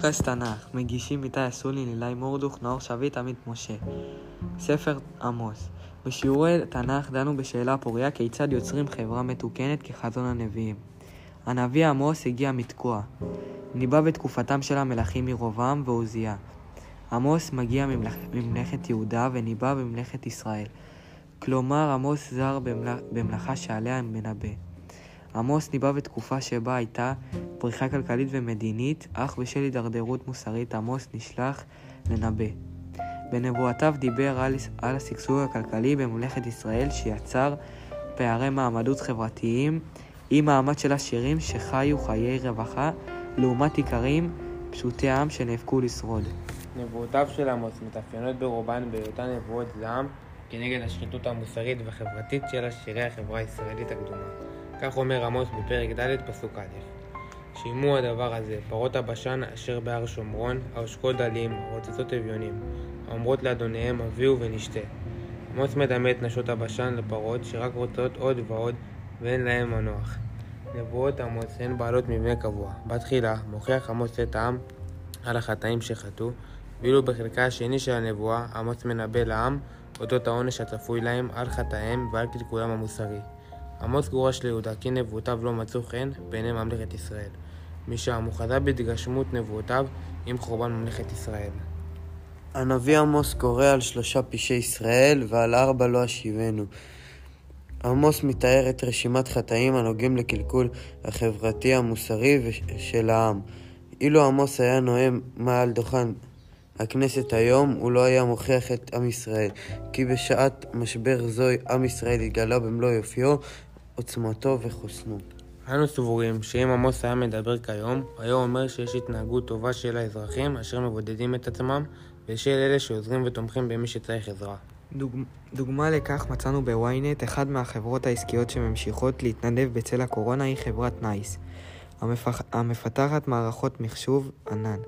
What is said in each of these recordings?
פודקאסט תנ"ך, מגישים איתי אסולין, אילי מורדוך, נאור שביט, עמית משה. ספר עמוס. בשיעורי תנ"ך דנו בשאלה הפוריה כיצד יוצרים חברה מתוקנת כחזון הנביאים. הנביא עמוס הגיע מתקוע. ניבא בתקופתם של המלכים ירבעם ועוזיה. עמוס מגיע ממלכ... ממלכת יהודה וניבא בממלכת ישראל. כלומר, עמוס זר במלאכ... במלאכה שעליה מנבא. עמוס ניבא בתקופה שבה הייתה פריחה כלכלית ומדינית, אך בשל הידרדרות מוסרית עמוס נשלח לנבא. בנבואתיו דיבר על, על השגשוג הכלכלי בממלכת ישראל שיצר פערי מעמדות חברתיים עם מעמד של עשירים שחיו חיי רווחה לעומת איכרים פשוטי עם שנאבקו לשרוד. נבואותיו של עמוס מתאפיינות ברובן בהיותן נבואות זעם כנגד השחיתות המוסרית והחברתית של עשירי החברה הישראלית הקדומה. כך אומר עמוס בפרק ד' פסוק א': שימו הדבר הזה, פרות הבשן אשר בהר שומרון, העושקות דלים, רוצצות אביונים, האומרות לאדוניהם הביאו ונשתה. עמוס מדמה את נשות הבשן לפרות שרק רוצות עוד ועוד ואין להם מנוח. נבואות עמוס הן בעלות מבנה קבוע. בתחילה מוכיח עמוס את העם על החטאים שחטאו, ואילו בחלקה השני של הנבואה עמוס מנבא לעם אודות העונש הצפוי להם על חטאיהם ועל קלקולם המוסרי. עמוס גורש ליהודה כי נבואותיו לא מצאו חן בעיני ממלכת ישראל. משם הוא חזה בהתגשמות נבואותיו עם חורבן ממלכת ישראל. הנביא עמוס קורא על שלושה פשעי ישראל ועל ארבע לא אשיבנו. עמוס מתאר את רשימת חטאים הנוגעים לקלקול החברתי המוסרי של העם. אילו עמוס היה נואם מעל דוכן הכנסת היום, הוא לא היה מוכיח את עם ישראל, כי בשעת משבר זו עם ישראל התגלה במלוא יופיו, עוצמתו וחוסנו. אנו סבורים שאם עמוס היה מדבר כיום, הוא היה אומר שיש התנהגות טובה של האזרחים אשר מבודדים את עצמם, ושל אלה שעוזרים ותומכים במי שצריך עזרה. דוג... דוגמה לכך מצאנו ב ynet, אחת מהחברות העסקיות שממשיכות להתנדב בצל הקורונה היא חברת NICE, המפח... המפתחת מערכות מחשוב ענן.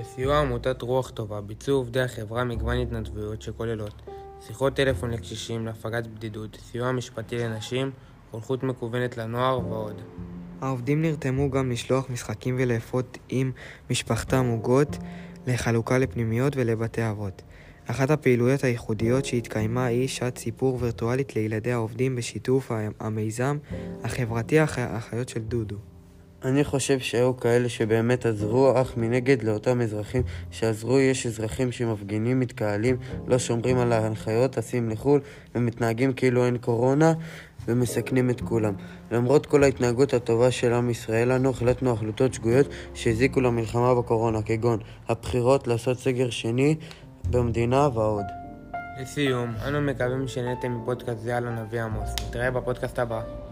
בסיוע עמותת רוח טובה ביצעו עובדי החברה מגוון התנדבויות שכוללות שיחות טלפון לקשישים להפגת בדידות, סיוע משפטי לנשים, חונכות מקוונת לנוער ועוד. העובדים נרתמו גם לשלוח משחקים ולאפות עם משפחתם עוגות לחלוקה לפנימיות ולבתי אבות. אחת הפעילויות הייחודיות שהתקיימה היא שעת סיפור וירטואלית לילדי העובדים בשיתוף המיזם החברתי החיות של דודו. אני חושב שהיו כאלה שבאמת עזרו, אך מנגד לאותם אזרחים שעזרו יש אזרחים שמפגינים, מתקהלים, לא שומרים על ההנחיות, טסים לחו"ל ומתנהגים כאילו אין קורונה ומסכנים את כולם. למרות כל ההתנהגות הטובה של עם ישראל, אנו החלטנו החלטות שגויות שהזיקו למלחמה בקורונה, כגון הבחירות לעשות סגר שני במדינה ועוד. לסיום, אנו מקווים שנהנתם מפודקאסט זה על הנביא עמוס. נתראה בפודקאסט הבא.